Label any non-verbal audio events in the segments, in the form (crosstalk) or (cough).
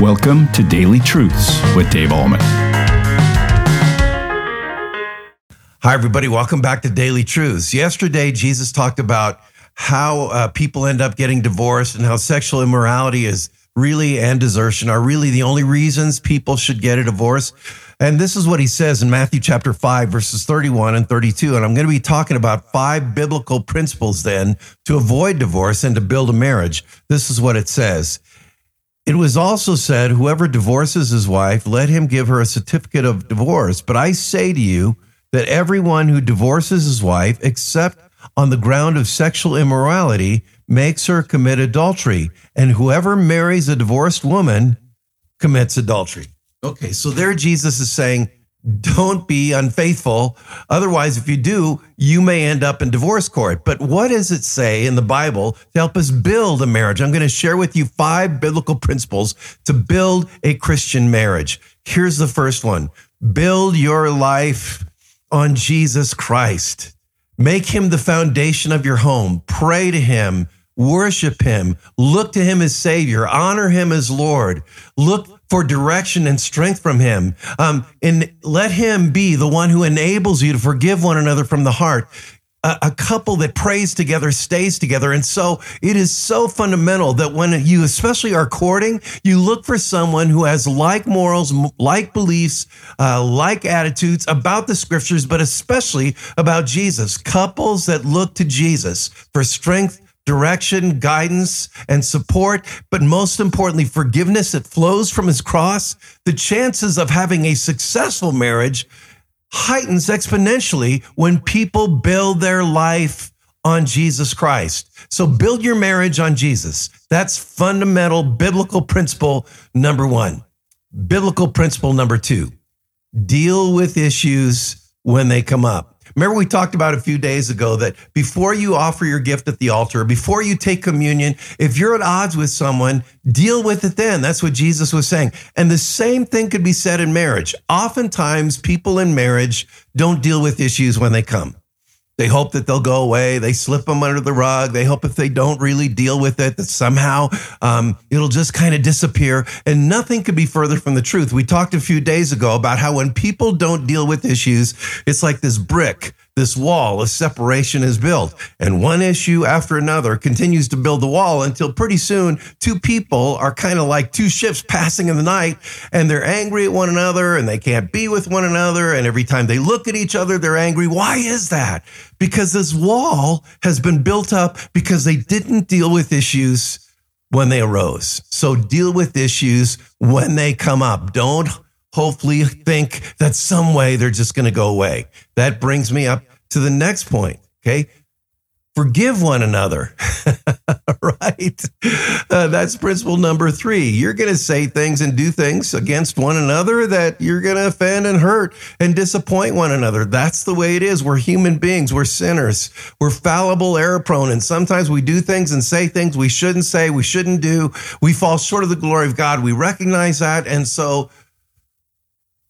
Welcome to Daily Truths with Dave Ahlman. Hi, everybody. Welcome back to Daily Truths. Yesterday, Jesus talked about how uh, people end up getting divorced and how sexual immorality is really and desertion are really the only reasons people should get a divorce. And this is what he says in Matthew chapter 5, verses 31 and 32. And I'm going to be talking about five biblical principles then to avoid divorce and to build a marriage. This is what it says. It was also said, Whoever divorces his wife, let him give her a certificate of divorce. But I say to you that everyone who divorces his wife, except on the ground of sexual immorality, makes her commit adultery. And whoever marries a divorced woman commits adultery. Okay, so there Jesus is saying, don't be unfaithful. Otherwise, if you do, you may end up in divorce court. But what does it say in the Bible to help us build a marriage? I'm going to share with you five biblical principles to build a Christian marriage. Here's the first one build your life on Jesus Christ. Make him the foundation of your home. Pray to him. Worship him. Look to him as Savior. Honor him as Lord. Look for direction and strength from him. Um, and let him be the one who enables you to forgive one another from the heart. A, a couple that prays together stays together. And so it is so fundamental that when you especially are courting, you look for someone who has like morals, like beliefs, uh, like attitudes about the scriptures, but especially about Jesus. Couples that look to Jesus for strength direction, guidance, and support, but most importantly, forgiveness that flows from his cross, the chances of having a successful marriage heightens exponentially when people build their life on Jesus Christ. So build your marriage on Jesus. That's fundamental biblical principle number one. Biblical principle number two deal with issues when they come up. Remember, we talked about a few days ago that before you offer your gift at the altar, before you take communion, if you're at odds with someone, deal with it then. That's what Jesus was saying. And the same thing could be said in marriage. Oftentimes, people in marriage don't deal with issues when they come. They hope that they'll go away. They slip them under the rug. They hope if they don't really deal with it, that somehow um, it'll just kind of disappear. And nothing could be further from the truth. We talked a few days ago about how when people don't deal with issues, it's like this brick this wall of separation is built. And one issue after another continues to build the wall until pretty soon two people are kind of like two ships passing in the night and they're angry at one another and they can't be with one another. And every time they look at each other, they're angry. Why is that? Because this wall has been built up because they didn't deal with issues when they arose. So deal with issues when they come up. Don't hopefully think that some way they're just going to go away. That brings me up to the next point. Okay. Forgive one another. (laughs) right. Uh, that's principle number three. You're going to say things and do things against one another that you're going to offend and hurt and disappoint one another. That's the way it is. We're human beings. We're sinners. We're fallible, error prone. And sometimes we do things and say things we shouldn't say, we shouldn't do. We fall short of the glory of God. We recognize that. And so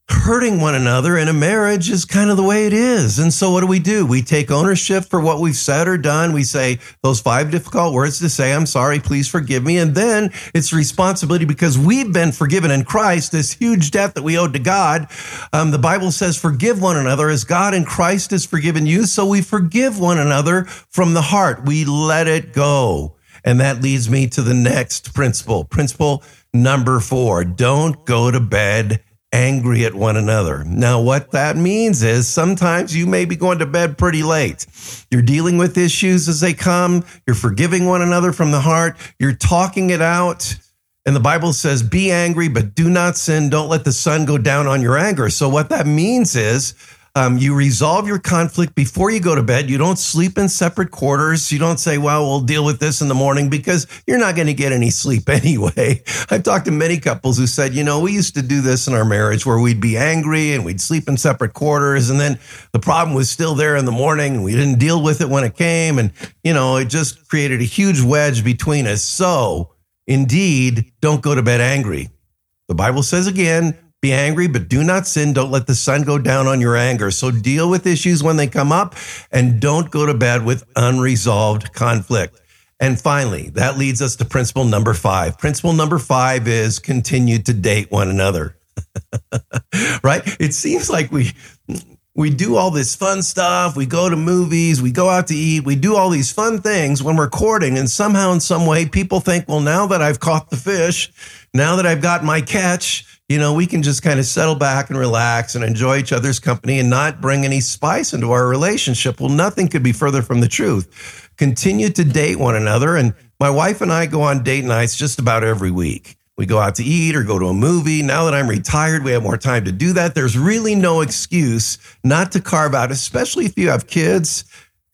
hurting one another in a marriage is kind of the way it is. And so what do we do? We take ownership for what we've said or done. We say those five difficult words to say, I'm sorry, please forgive me. And then it's responsibility because we've been forgiven in Christ, this huge debt that we owed to God. Um, the Bible says, forgive one another as God in Christ has forgiven you. So we forgive one another from the heart. We let it go. And that leads me to the next principle. Principle number four. Don't go to bed angry at one another. Now, what that means is sometimes you may be going to bed pretty late. You're dealing with issues as they come. You're forgiving one another from the heart. You're talking it out. And the Bible says, be angry, but do not sin. Don't let the sun go down on your anger. So, what that means is um, you resolve your conflict before you go to bed. You don't sleep in separate quarters. You don't say, well, we'll deal with this in the morning because you're not going to get any sleep (laughs) anyway. I've talked to many couples who said, you know, we used to do this in our marriage where we'd be angry and we'd sleep in separate quarters. And then the problem was still there in the morning and we didn't deal with it when it came. And, you know, it just created a huge wedge between us. So, indeed, don't go to bed angry. The Bible says again, be angry, but do not sin. Don't let the sun go down on your anger. So deal with issues when they come up and don't go to bed with unresolved conflict. And finally, that leads us to principle number five. Principle number five is continue to date one another. (laughs) right? It seems like we we do all this fun stuff. We go to movies, we go out to eat, we do all these fun things when we're courting. And somehow, in some way, people think, well, now that I've caught the fish, now that I've got my catch, you know, we can just kind of settle back and relax and enjoy each other's company and not bring any spice into our relationship. Well, nothing could be further from the truth. Continue to date one another. And my wife and I go on date nights just about every week. We go out to eat or go to a movie. Now that I'm retired, we have more time to do that. There's really no excuse not to carve out, especially if you have kids.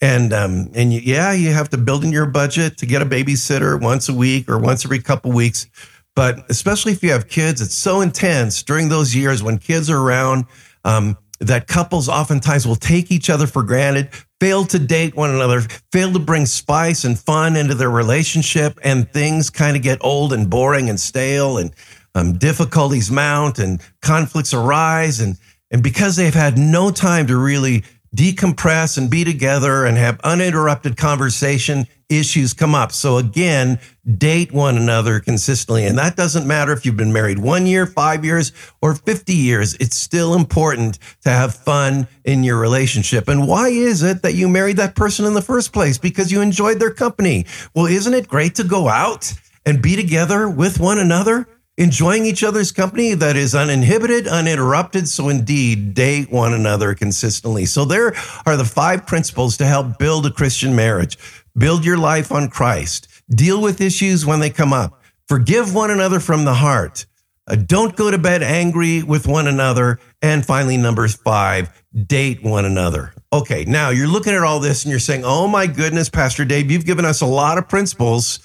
And um, and you, yeah, you have to build in your budget to get a babysitter once a week or once every couple weeks. But especially if you have kids, it's so intense during those years when kids are around. Um, that couples oftentimes will take each other for granted, fail to date one another, fail to bring spice and fun into their relationship, and things kind of get old and boring and stale, and um, difficulties mount, and conflicts arise, and and because they've had no time to really decompress and be together and have uninterrupted conversation, issues come up. So again, date one another consistently. And that doesn't matter if you've been married one year, five years, or 50 years. It's still important to have fun in your relationship. And why is it that you married that person in the first place? Because you enjoyed their company. Well, isn't it great to go out and be together with one another? Enjoying each other's company that is uninhibited, uninterrupted. So, indeed, date one another consistently. So, there are the five principles to help build a Christian marriage. Build your life on Christ. Deal with issues when they come up. Forgive one another from the heart. Uh, don't go to bed angry with one another. And finally, number five, date one another. Okay, now you're looking at all this and you're saying, oh my goodness, Pastor Dave, you've given us a lot of principles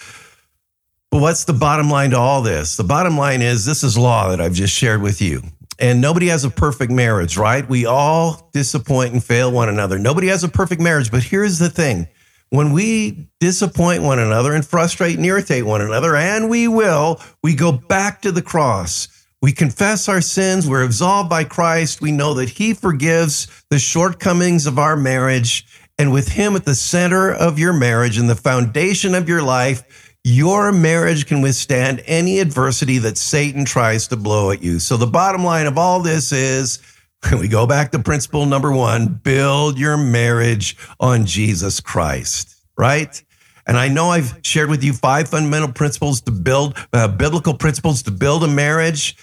but what's the bottom line to all this? The bottom line is this is law that I've just shared with you. And nobody has a perfect marriage, right? We all disappoint and fail one another. Nobody has a perfect marriage. But here's the thing when we disappoint one another and frustrate and irritate one another, and we will, we go back to the cross. We confess our sins. We're absolved by Christ. We know that He forgives the shortcomings of our marriage. And with Him at the center of your marriage and the foundation of your life, your marriage can withstand any adversity that Satan tries to blow at you. So the bottom line of all this is (laughs) we go back to principle number one, build your marriage on Jesus Christ, right? And I know I've shared with you five fundamental principles to build, uh, biblical principles to build a marriage,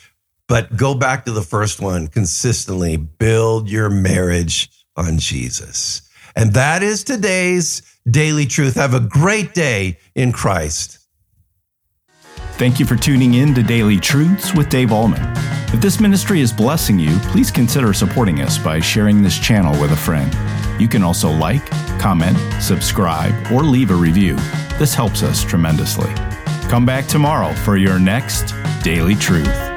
but go back to the first one consistently build your marriage on Jesus. And that is today's daily truth. Have a great day in Christ. Thank you for tuning in to Daily Truths with Dave Ahlman. If this ministry is blessing you, please consider supporting us by sharing this channel with a friend. You can also like, comment, subscribe, or leave a review. This helps us tremendously. Come back tomorrow for your next Daily Truth.